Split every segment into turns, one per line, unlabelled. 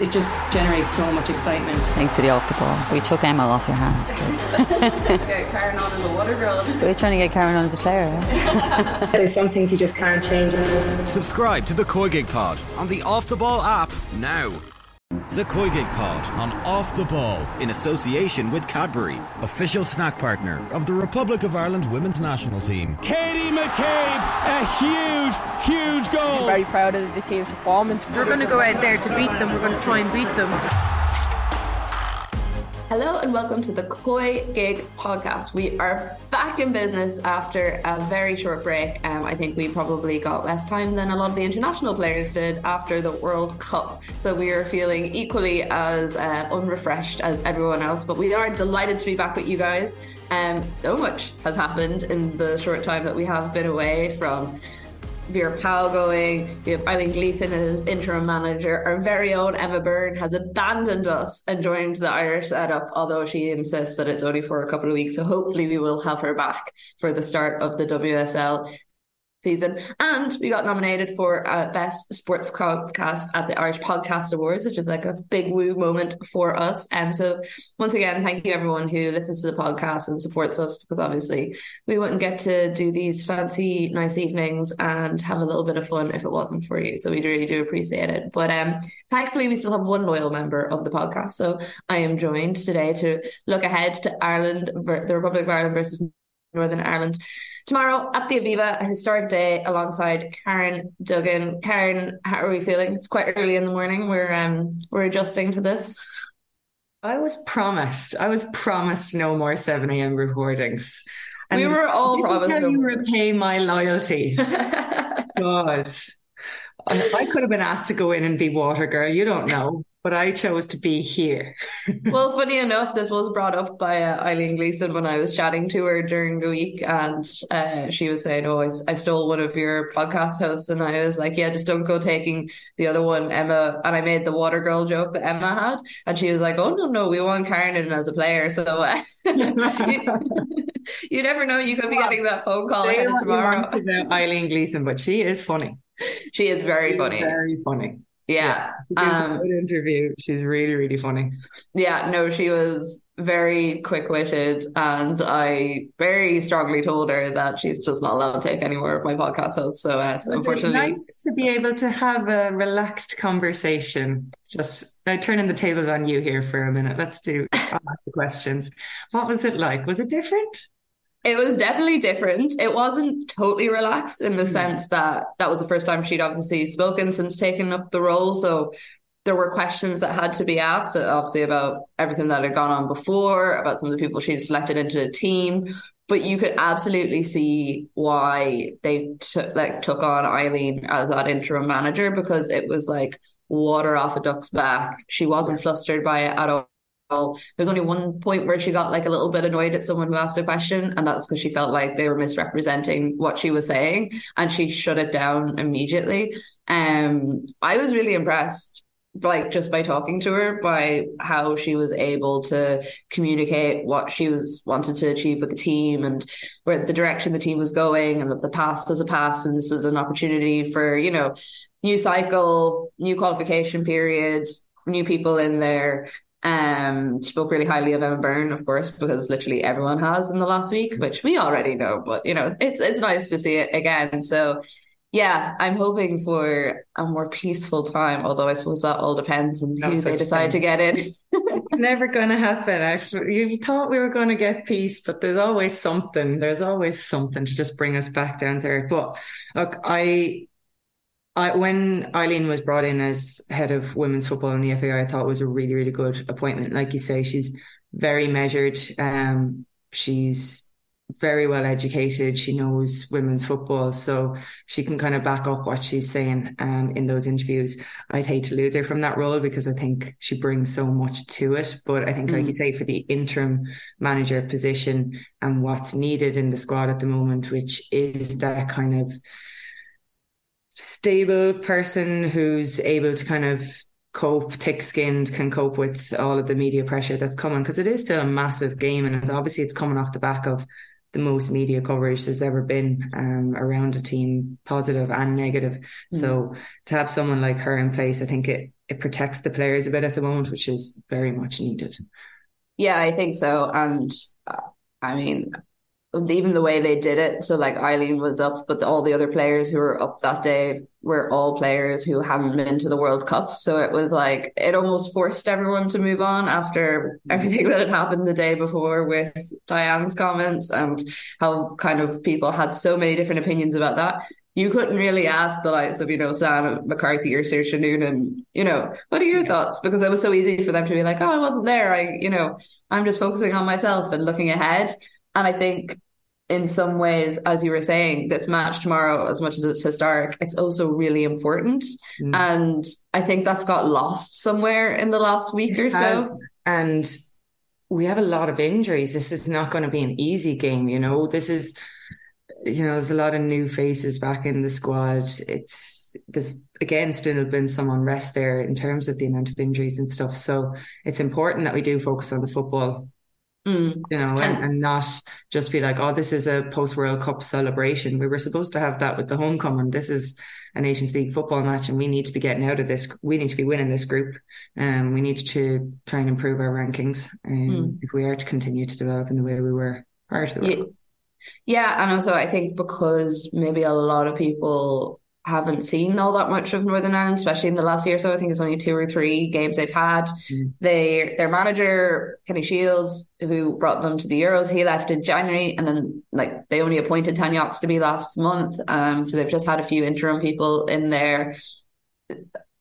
it just generates so much excitement.
Thanks to the off the ball. We took Emma off your hands.
get Karen on as a water girl.
We're trying to get Karen on as a player.
There's some things you just can't change.
Subscribe to the COYGIG Pod on the Off the Ball app now. The COYGIG Pod on Off the Ball in association with Cadbury, official snack partner of the Republic of Ireland women's national team.
Katie McCabe, a huge, huge goal.
Very proud of the team's performance.
We're going to go out there to beat them. We're going to try and beat them.
Hello and welcome to the COYGIG podcast. We are back in business after a very short break. Um, I think we probably got less time than a lot of the international players did after the World Cup. So we are feeling equally as uh, unrefreshed as everyone else, but we are delighted to be back with you guys. Um, so much has happened in the short time that we have been away from Vera Pauw going. We have Eileen Gleeson as interim manager. Our very own Emma Byrne has abandoned us and joined the Irish setup, although she insists that it's only for a couple of weeks. So hopefully we will have her back for the start of the WSL season. And we got nominated for uh, Best Sports Podcast at the Irish Podcast Awards, which is like a big woo moment for us. And um, so, once again, thank you everyone who listens to the podcast and supports us because obviously we wouldn't get to do these fancy, nice evenings and have a little bit of fun if it wasn't for you. So, we really do appreciate it. But um, thankfully, we still have one loyal member of the podcast. So, I am joined today to look ahead to Ireland, the Republic of Ireland versus Northern Ireland tomorrow at the Aviva, a historic day alongside Karen Duggan. Karen, how are we feeling? It's quite early in the morning. We're um we're adjusting to this.
I was promised. I was promised no more seven a.m. recordings.
And we were all promised.
how no you repay my loyalty. God, I could have been asked to go in and be water girl. You don't know but I chose to be here.
well, funny enough, this was brought up by uh, Eileen Gleeson when I was chatting to her during the week, and uh, she was saying, "Oh, I, I, stole one of your podcast hosts," and I was like, "Yeah, just don't go taking the other one, Emma." And I made the water girl joke that Emma had, and she was like, "Oh no, no, we want Karen in as a player." So. Uh, you, you, never know. You could be getting that phone call tomorrow.
To Eileen Gleeson, but she is funny.
She is very she funny.
Very funny.
Yeah.
yeah um, good interview. She's really, really funny.
Yeah, no, she was very quick witted. And I very strongly told her that she's just not allowed to take any more of my podcast hosts. So, uh, unfortunately.
nice to be able to have a relaxed conversation. Just uh, turning the tables on you here for a minute. Let's do I'll ask the questions. What was it like? Was it different?
It was definitely different. It wasn't totally relaxed in the mm. sense that that was the first time she'd obviously spoken since taking up the role. So there were questions that had to be asked, obviously about everything that had gone on before, about some of the people she'd selected into the team. But you could absolutely see why they took like took on Eileen as that interim manager because it was like water off a duck's back. She wasn't flustered by it at all there's only one point where she got like a little bit annoyed at someone who asked a question, and that's because she felt like they were misrepresenting what she was saying, and she shut it down immediately. Um, I was really impressed, like just by talking to her, by how she was able to communicate what she was wanted to achieve with the team and where the direction the team was going, and that the past was a past, and this was an opportunity for you know new cycle, new qualification period, new people in there um, spoke really highly of Emma Byrne, of course, because literally everyone has in the last week, which we already know. But you know, it's it's nice to see it again. So yeah, I'm hoping for a more peaceful time. Although I suppose that all depends on no who they decide thing. to get in.
it's never going to happen. I you thought we were going to get peace, but there's always something. There's always something to just bring us back down there. But look, I I, when Eileen was brought in as head of women's football in the FAI, I thought was a really, really good appointment. Like you say, she's very measured. Um, she's very well educated. She knows women's football, so she can kind of back up what she's saying um, in those interviews. I'd hate to lose her from that role because I think she brings so much to it. But I think, mm. like you say, for the interim manager position and what's needed in the squad at the moment, which is that kind of stable person who's able to kind of cope, thick skinned, can cope with all of the media pressure that's coming because it is still a massive game. And obviously, it's coming off the back of the most media coverage there's ever been um, around a team, positive and negative. Mm. So to have someone like her in place, I think it it protects the players a bit at the moment, which is very much needed.
Yeah, I think so. And uh, I mean, even the way they did it. So like Eileen was up, but the, all the other players who were up that day were all players who hadn't been to the World Cup. So it was like it almost forced everyone to move on after mm-hmm. everything that had happened the day before with Diane's comments and how kind of people had so many different opinions about that. You couldn't really ask the likes of, you know, Sam McCarthy or Saoirse Noonan, you know, what are your yeah. thoughts? Because it was so easy for them to be like, oh, I wasn't there. I, you know, I'm just focusing on myself and looking ahead. And I think in some ways, as you were saying, this match tomorrow, as much as it's historic, it's also really important. Mm. And I think that's got lost somewhere in the last week or so.
And we have a lot of injuries. This is not going to be an easy game, you know. This is, you know, there's a lot of new faces back in the squad. It's there's again still been some unrest there in terms of the amount of injuries and stuff. So it's important that we do focus on the football Mm. You know, and, and not just be like, oh, this is a post World Cup celebration. We were supposed to have that with the homecoming. This is a Nations League football match, and we need to be getting out of this. We need to be winning this group. And um, we need to try and improve our rankings um, mm. if we are to continue to develop in the way we were prior to the World
yeah. Yeah, and also I think because maybe a lot of people haven't seen all that much of Northern Ireland, especially in the last year or so. I think it's only two or three games they've had. Mm. They their manager, Kenny Shiels, who brought them to the Euros, he left in January and then like they only appointed Tanya Oxtoby last month. Um so they've just had a few interim people in there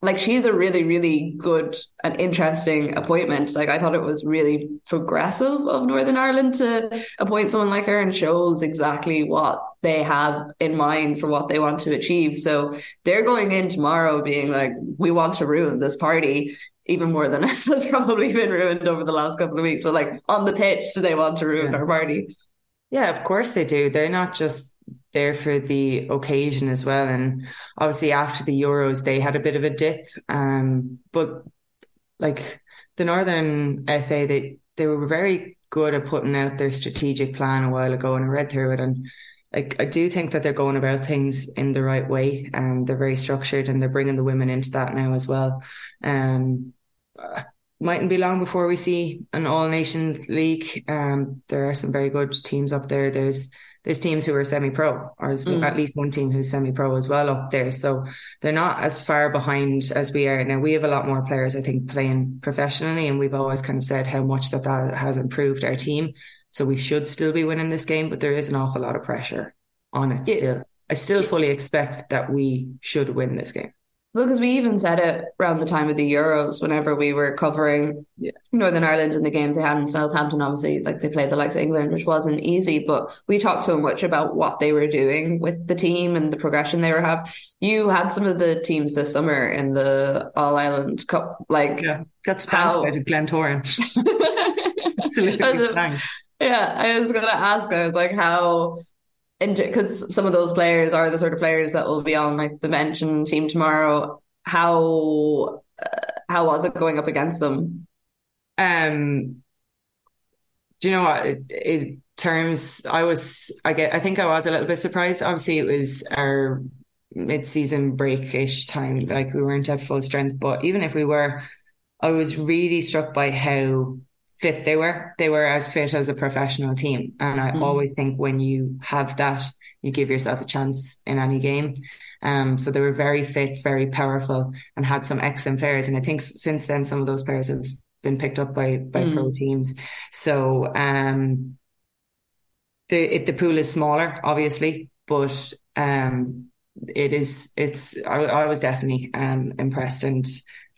like she's a really really good and interesting appointment like i thought it was really progressive of northern ireland to appoint someone like her and shows exactly what they have in mind for what they want to achieve so they're going in tomorrow being like we want to ruin this party even more than it has probably been ruined over the last couple of weeks but like on the pitch do they want to ruin yeah. our party
yeah of course they do they're not just there for the occasion as well. And obviously after the Euros, they had a bit of a dip. Um, but like the Northern FA, they they were very good at putting out their strategic plan a while ago, and I read through it and. Like I do think that they're going about things in the right way, and they're very structured, and they're bringing the women into that now as well. Um, mightn't be long before we see an All Nations League. Um, there are some very good teams up there. There's there's teams who are semi-pro, or mm. at least one team who's semi-pro as well up there. So they're not as far behind as we are now. We have a lot more players, I think, playing professionally, and we've always kind of said how much that that has improved our team. So we should still be winning this game, but there is an awful lot of pressure on it yeah. still. I still fully expect that we should win this game.
Well, because we even said it around the time of the Euros, whenever we were covering yeah. Northern Ireland and the games they had in Southampton. Obviously, like they played the likes of England, which wasn't easy, but we talked so much about what they were doing with the team and the progression they were have. You had some of the teams this summer in the All Ireland Cup, like
yeah, got spanked by Glentoran.
yeah, I was gonna ask. I was like, how because some of those players are the sort of players that will be on like the mention team tomorrow. How uh, how was it going up against them?
Um, do you know what? In terms, I was I get I think I was a little bit surprised. Obviously, it was our mid-season break-ish time. Like we weren't at full strength, but even if we were, I was really struck by how fit they were. They were as fit as a professional team. And I mm. always think when you have that, you give yourself a chance in any game. Um, so they were very fit, very powerful, and had some excellent players. And I think since then, some of those players have been picked up by by mm. pro teams. So um, the it, the pool is smaller, obviously, but um, it is it's I, I was definitely um impressed and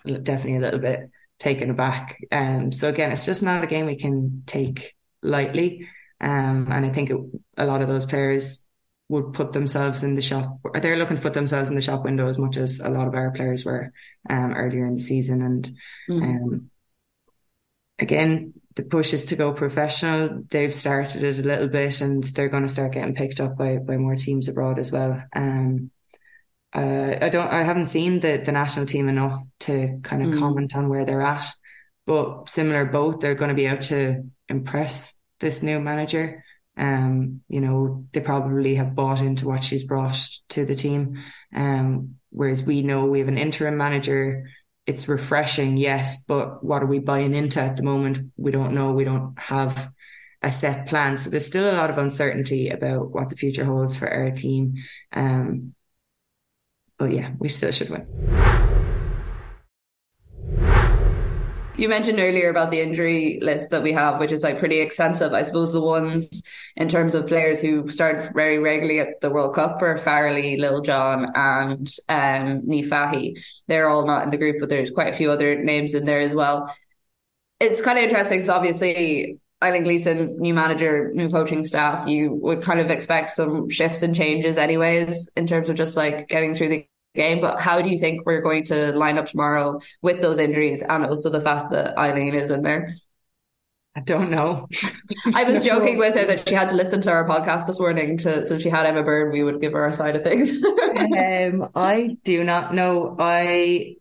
definitely a little bit taken aback. Um, so again, it's just not a game we can take lightly. Um, and I think it, a lot of those players would put themselves in the shop, or they're looking to put themselves in the shop window as much as a lot of our players were um, earlier in the season. And mm. um, again, the push is to go professional. They've started it a little bit, and they're going to start getting picked up by by more teams abroad as well. Um, uh, I don't, I haven't seen the the national team enough to kind of mm. comment on where they're at. But similar, both they're going to be out to impress this new manager. Um, you know, they probably have bought into what she's brought to the team. Um, whereas we know we have an interim manager it's refreshing, yes, but what are we buying into at the moment? We don't know. We don't have a set plan. So there's still a lot of uncertainty about what the future holds for our team. Um, but yeah, we still should win.
You mentioned earlier about the injury list that we have, which is like pretty extensive. I suppose the ones in terms of players who start very regularly at the World Cup are Farrelly, Littlejohn, and um, Niamh Fahey. They're all not in the group, but there's quite a few other names in there as well. It's kind of interesting because obviously Eileen Gleeson, new manager, new coaching staff, you would kind of expect some shifts and changes anyways in terms of just like getting through the game. But how do you think we're going to line up tomorrow with those injuries and also the fact that Eileen is in there?
I don't know.
I was joking with her that she had to listen to our podcast this morning to since she had Emma Byrne, we would give her our side of things.
um, I do not know. I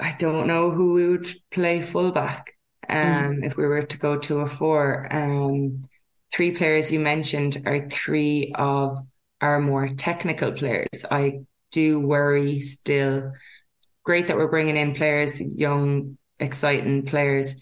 I don't know who we would play fullback um mm. if we were to go to a four. Um three players you mentioned are three of our more technical players. I do worry still. Great that we're bringing in players, young, exciting players.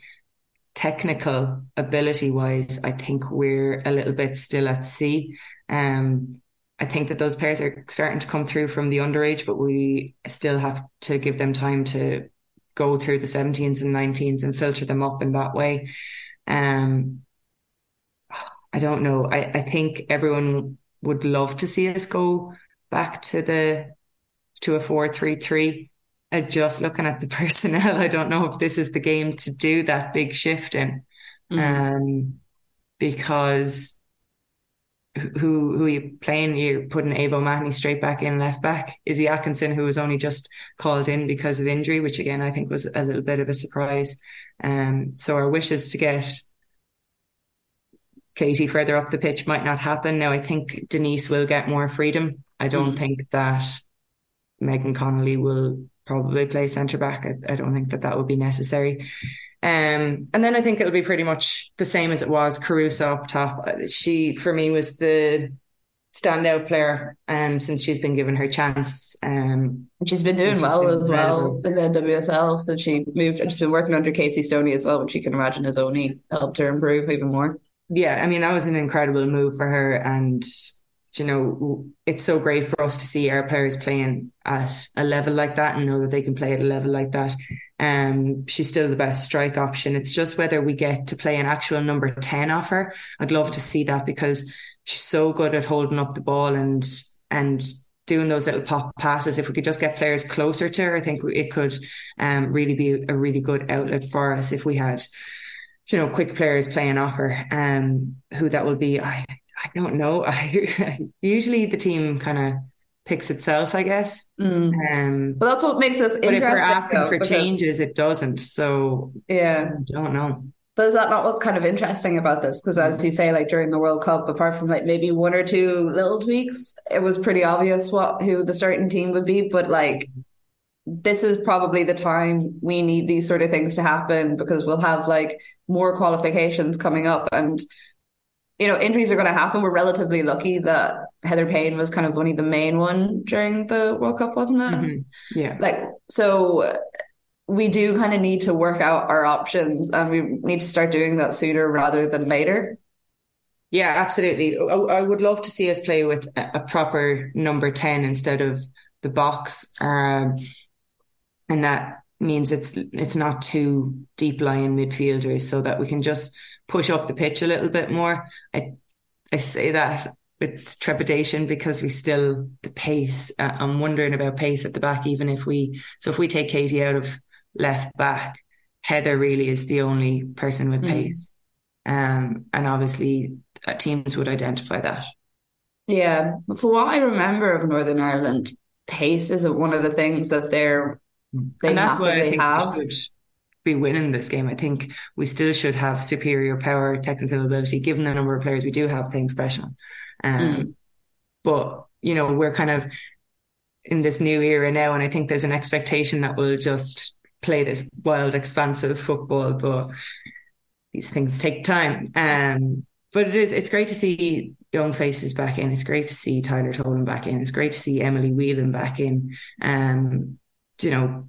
Technical ability wise, I think we're a little bit still at sea. Um, I think that those players are starting to come through from the underage, but we still have to give them time to go through the 17s and 19s and filter them up in that way. Um, I don't know. I, I think everyone would love to see us go back to the to a four three three. Uh, just looking at the personnel, I don't know if this is the game to do that big shift in, mm-hmm. um, because who who are you playing? You're putting Éabha O'Mahony straight back in left back. Izzy Atkinson, who was only just called in because of injury, which again I think was a little bit of a surprise. Um, so our wishes to get Katie further up the pitch might not happen. Now, I think Denise will get more freedom. I don't mm. think that Megan Connolly will probably play centre back. I, I, don't think that that would be necessary. Um, and then I think it'll be pretty much the same as it was. Carusa up top. She, for me, was the standout player um, since she's been given her chance. Um,
she's been doing well been as well in the WSL since she moved. And she's been working under Casey Stoney as well, which you can imagine has only helped her improve even more
yeah, I mean, that was an incredible move for her. And, you know, it's so great for us to see our players playing at a level like that and know that they can play at a level like that. Um, she's still the best strike option. It's just whether we get to play an actual number 10 off her. I'd love to see that because she's so good at holding up the ball and, and doing those little pop passes. If we could just get players closer to her, I think it could um, really be a really good outlet for us if we had you know, quick players playing offer. Um, who that will be, I I don't know. I usually the team kind of picks itself, I guess.
Mm. Um, but that's what makes us.
But if we're asking though, for because... changes, it doesn't. So
yeah,
I don't know.
But is that not what's kind of interesting about this? Because as you say, like during the World Cup, apart from like maybe one or two little tweaks, it was pretty obvious what who the starting team would be. But like this is probably the time we need these sort of things to happen because we'll have like more qualifications coming up and you know injuries are going to happen. We're relatively lucky that heather payne was kind of only the main one during the world cup wasn't it?
Mm-hmm. yeah.
Like so we do kind of need to work out our options and we need to start doing that sooner rather than later.
Yeah absolutely. I, would love to see us play with a, proper number 10 instead of the box um, and that means it's it's not too deep lying midfielders so that we can just push up the pitch a little bit more. I I say that with trepidation because we still the pace. Uh, I'm wondering about pace at the back, even if we so if we take Katie out of left back, Heather really is the only person with mm. pace, um, and obviously uh, teams would identify that.
Yeah, for what I remember of Northern Ireland, pace isn't one of the things that they're they and that's why I think have.
we should be winning this game. I think we still should have superior power, technical ability, given the number of players we do have playing professional. Um, mm. But you know, we're kind of in this new era now, and I think there's an expectation that we'll just play this wild, expansive football. But these things take time. Um, but it is it's great to see young faces back in. It's great to see Tyler Toland back in. It's great to see Emily Whelan back in. Um, you know,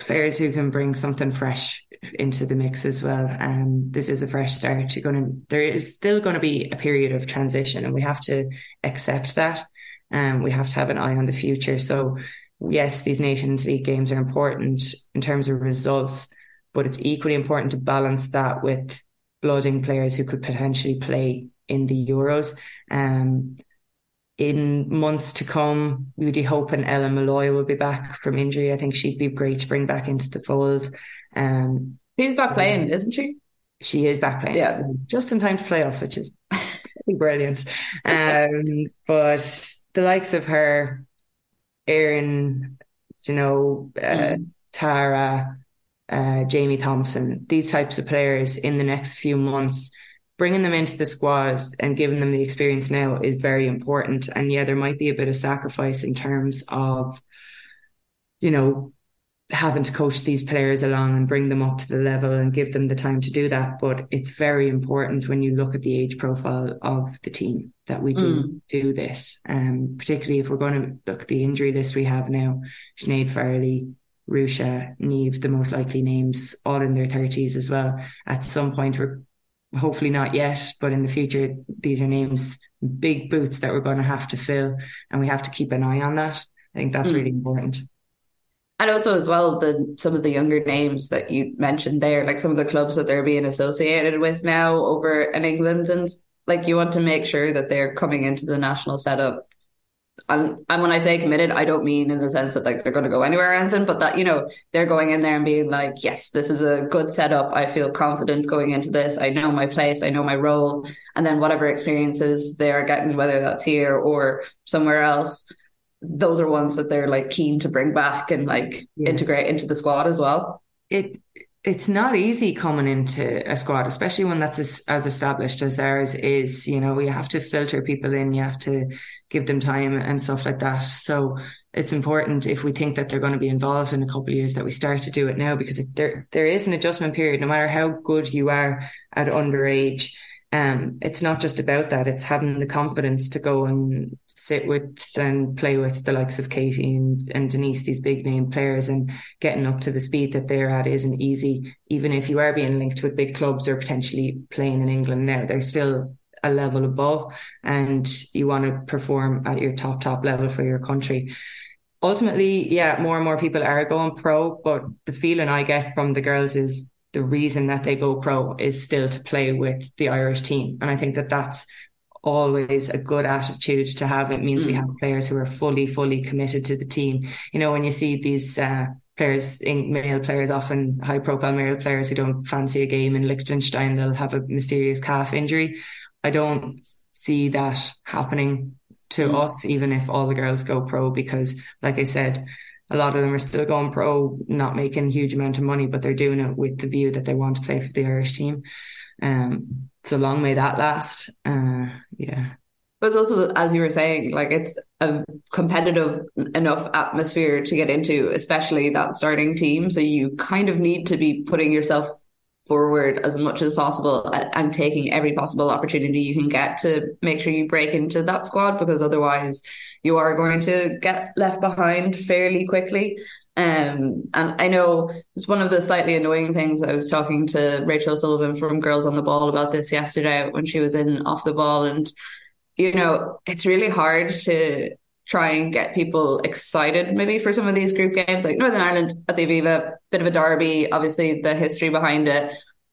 players who can bring something fresh into the mix as well. Um, this is a fresh start. You're going to, there is still going to be a period of transition and we have to accept that. Um, we have to have an eye on the future. So yes, these Nations League games are important in terms of results, but it's equally important to balance that with blooding players who could potentially play in the Euros. Um, in months to come, we'd be hoping Ellen Molloy will be back from injury. I think she'd be great to bring back into the fold. Um,
She's back playing, isn't she?
She is back playing.
Yeah.
Just in time for playoffs, which is brilliant. Um, but the likes of her, Erin, you know, uh, mm. Tara, uh, Jamie Thompson, these types of players in the next few months, bringing them into the squad and giving them the experience now is very important. And yeah, there might be a bit of sacrifice in terms of, you know, having to coach these players along and bring them up to the level and give them the time to do that. But it's very important when you look at the age profile of the team that we do mm. do this. Um, particularly if we're going to look at the injury list we have now, Sinead Farrelly, Ruesha, Niamh, the most likely names, all in their thirties as well. At some point, we're hopefully not yet, but in the future, these are names, big boots that we're going to have to fill, and we have to keep an eye on that. I think that's mm. really important.
And also as well, the some of the younger names that you mentioned there, like some of the clubs that they're being associated with now over in England, and like you want to make sure that they're coming into the national setup. And and when I say committed, I don't mean in the sense that like they're going to go anywhere or anything, but that you know they're going in there and being like, yes, this is a good setup. I feel confident going into this. I know my place. I know my role, and then whatever experiences they are getting, whether that's here or somewhere else those are ones that they're like keen to bring back and like yeah. integrate into the squad as well.
It it's not easy coming into a squad, especially one that's as, as, established as ours is. You know, we have to filter people in, you have to give them time and stuff like that. So it's important if we think that they're going to be involved in a couple of years that we start to do it now because there there is an adjustment period. No matter how good you are at underage, um, it's not just about that. It's having the confidence to go and sit with and play with the likes of Katie and, and Denise, these big name players, and getting up to the speed that they're at isn't easy. Even if you are being linked with big clubs or potentially playing in England now, they're still a level above and you want to perform at your top, top level for your country ultimately, yeah, more and more people are going pro, but the feeling I get from the girls is the reason that they go pro is still to play with the Irish team. And I think that that's always a good attitude to have. It means mm. we have players who are fully, fully committed to the team. You know, when you see these, uh, players, male players, often high profile male players who don't fancy a game in Liechtenstein, they'll have a mysterious calf injury. I don't see that happening to mm. us, even if all the girls go pro, because like I said, a lot of them are still going pro, not making a huge amount of money, but they're doing it with the view that they want to play for the Irish team. Um, so long may that last. Uh, yeah.
But it's also, as you were saying, like it's a competitive enough atmosphere to get into, especially that starting team. So you kind of need to be putting yourself forward as much as possible and taking every possible opportunity you can get to make sure you break into that squad because otherwise you are going to get left behind fairly quickly. Um, and I know it's one of the slightly annoying things. I was talking to Rachel Sullivan from Girls on the Ball about this yesterday when she was in Off the Ball. And, you know, it's really hard to try and get people excited maybe for some of these group games like Northern Ireland at the Aviva, bit of a derby, obviously the history behind it.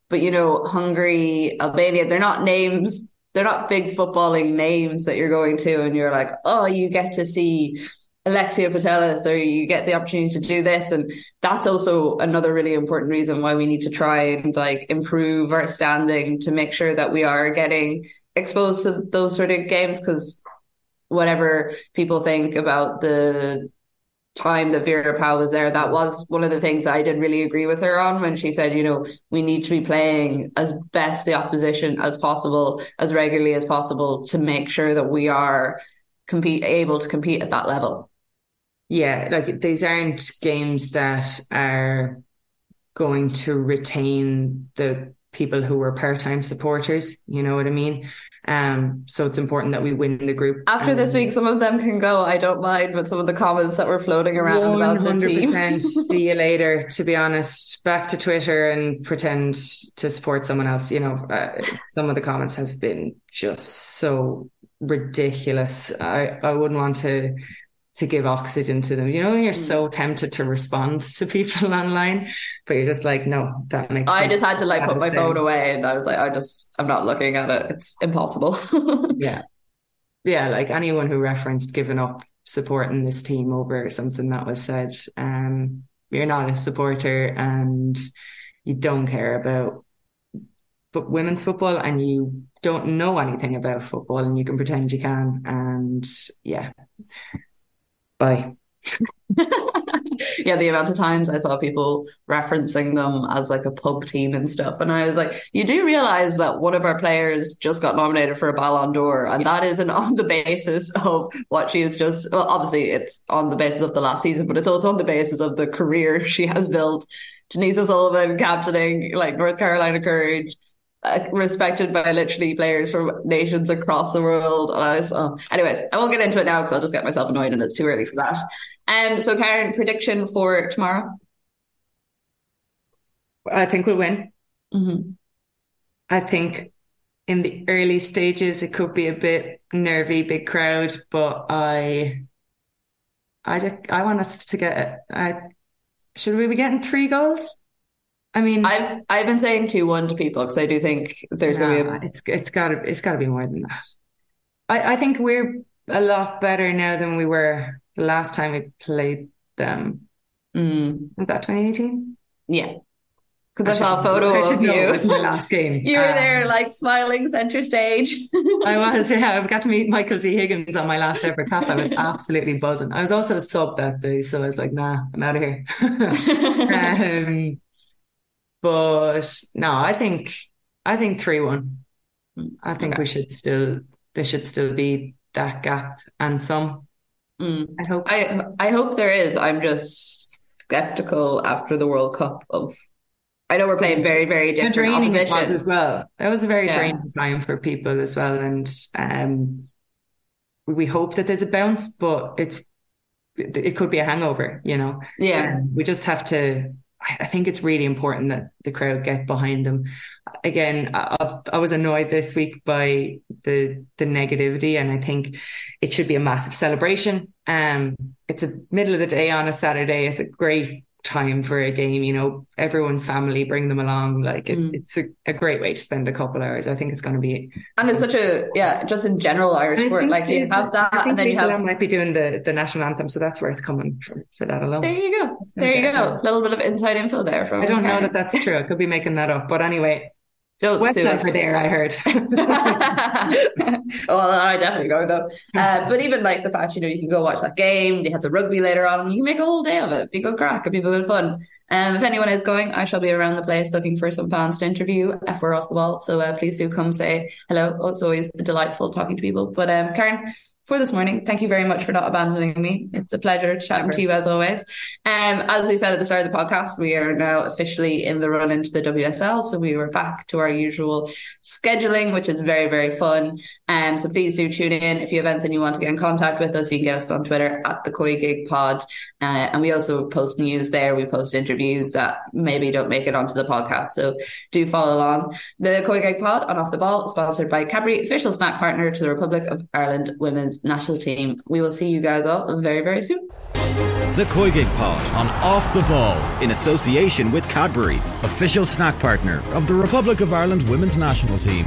But you know, Hungary, Albania, they're not names, they're not big footballing names that you're going to and you're like, oh, you get to see Alexia Putellas or you get the opportunity to do this. And that's also another really important reason why we need to try and like improve our standing to make sure that we are getting exposed to those sort of games because whatever people think about the time that Vera Pauw was there, that was one of the things I did really agree with her on when she said, you know, we need to be playing as best the opposition as possible, as regularly as possible to make sure that we are compete able to compete at that level.
Yeah, like these aren't games that are going to retain the people who were part-time supporters. You know what I mean? Um, so it's important that we win the group.
After
um,
this week, some of them can go. I don't mind, but some of the comments that were floating around about the team.
100% see you later, to be honest. Back to Twitter and pretend to support someone else. You know, uh, some of the comments have been just so ridiculous. I, I wouldn't want to to give oxygen to them. You know, you're so tempted to respond to people online, but you're just like, no, that makes
I just had to like put my
devastated.
phone away and I was like, I just, I'm not looking at it. It's impossible.
Yeah. Yeah, like anyone who referenced giving up supporting this team over something that was said, um, you're not a supporter and you don't care about but women's football and you don't know anything about football and you can pretend you can and yeah. Bye.
yeah, the amount of times I saw people referencing them as like a pub team and stuff. And I was like, you do realize that one of our players just got nominated for a Ballon d'Or, and that isn't on the basis of what she has just, well, obviously it's on the basis of the last season, but it's also on the basis of the career she has built. Denise O'Sullivan captaining like North Carolina Courage. Uh, respected by literally players from nations across the world. And I was, oh. anyways, I won't get into it now because I'll just get myself annoyed and it's too early for that. Um, so Karen, prediction for tomorrow?
I think we'll win.
Mm-hmm.
I think in the early stages it could be a bit nervy, big crowd, but I, I, I want us to get. I should we be getting three goals? I mean,
I've I've been saying two one to people because I do think there's
nah,
going to be a
it's it's got to it's got to be more than that. I I think we're a lot better now than we were the last time we played them.
mm,
Was that 2018?
yeah. Because I saw a photo
I
of you.
It was my last game.
you were
Um,
there like smiling center stage.
I was, yeah. I got to meet Michael D. Higgins on my last ever cap. I was absolutely buzzing. I was also a sub that day, so I was like, nah, I'm out of here. um, but no, I think I think three one. I think
Okay.
we should still there should still be that gap and some.
Mm.
I hope.
I I hope there is. I'm just skeptical after the World Cup of. I know we're playing very very different
draining it was as well. That was a very
Yeah.
draining time for people as well, and um, we hope that there's a bounce, but it's it could be a hangover, you know.
Yeah.
Um, we just have to. I think it's really important that the crowd get behind them. Again, I- I was annoyed this week by the the negativity, and I think it should be a massive celebration. Um, it's a middle of the day on a Saturday. It's a great time for a game. You know, everyone's family bring them along. Like it,
Mm.
it's a, a great way to spend a couple hours. I think it's going to be.
And it's such a yeah, just in general Irish
I
sport.
think
Like you have that,
I think
and then you have
might be doing the the national anthem, so that's worth coming for, for that alone.
There you go. There you go. A little bit of inside info there from.
I don't know that that's true. I could be making that up, but anyway,
Don't sue
Westlife
us.
are there. I heard.
well, I definitely go though. Uh, but even like the fact, you know, you can go watch that game. They have the rugby later on. You can make a whole day of it. Be good crack. It'd be a bit of fun. Um, if anyone is going, I shall be around the place looking for some fans to interview if we're off the ball. So uh, please do come say hello. Oh, it's always delightful talking to people. But um, Karen, for this morning, thank you very much for not abandoning me. It's a pleasure chatting to you as always. Um, as we said at the start of the podcast, we are now officially in the run into the WSL. So we were back to our usual scheduling, which is very, very fun. Um, so please do tune in. If you have anything you want to get in contact with us, you can get us on Twitter at the COYGIG Pod. Uh, and we also post news there. We post interviews that maybe don't make it onto the podcast. So do follow along. The COYGIG Pod on Off the Ball, sponsored by Cadbury, official snack partner to the Republic of Ireland national team. We will see you guys all very, very soon.
The COYGIG Pod on Off the Ball in association with Cadbury, official snack partner of the Republic of Ireland women's national team.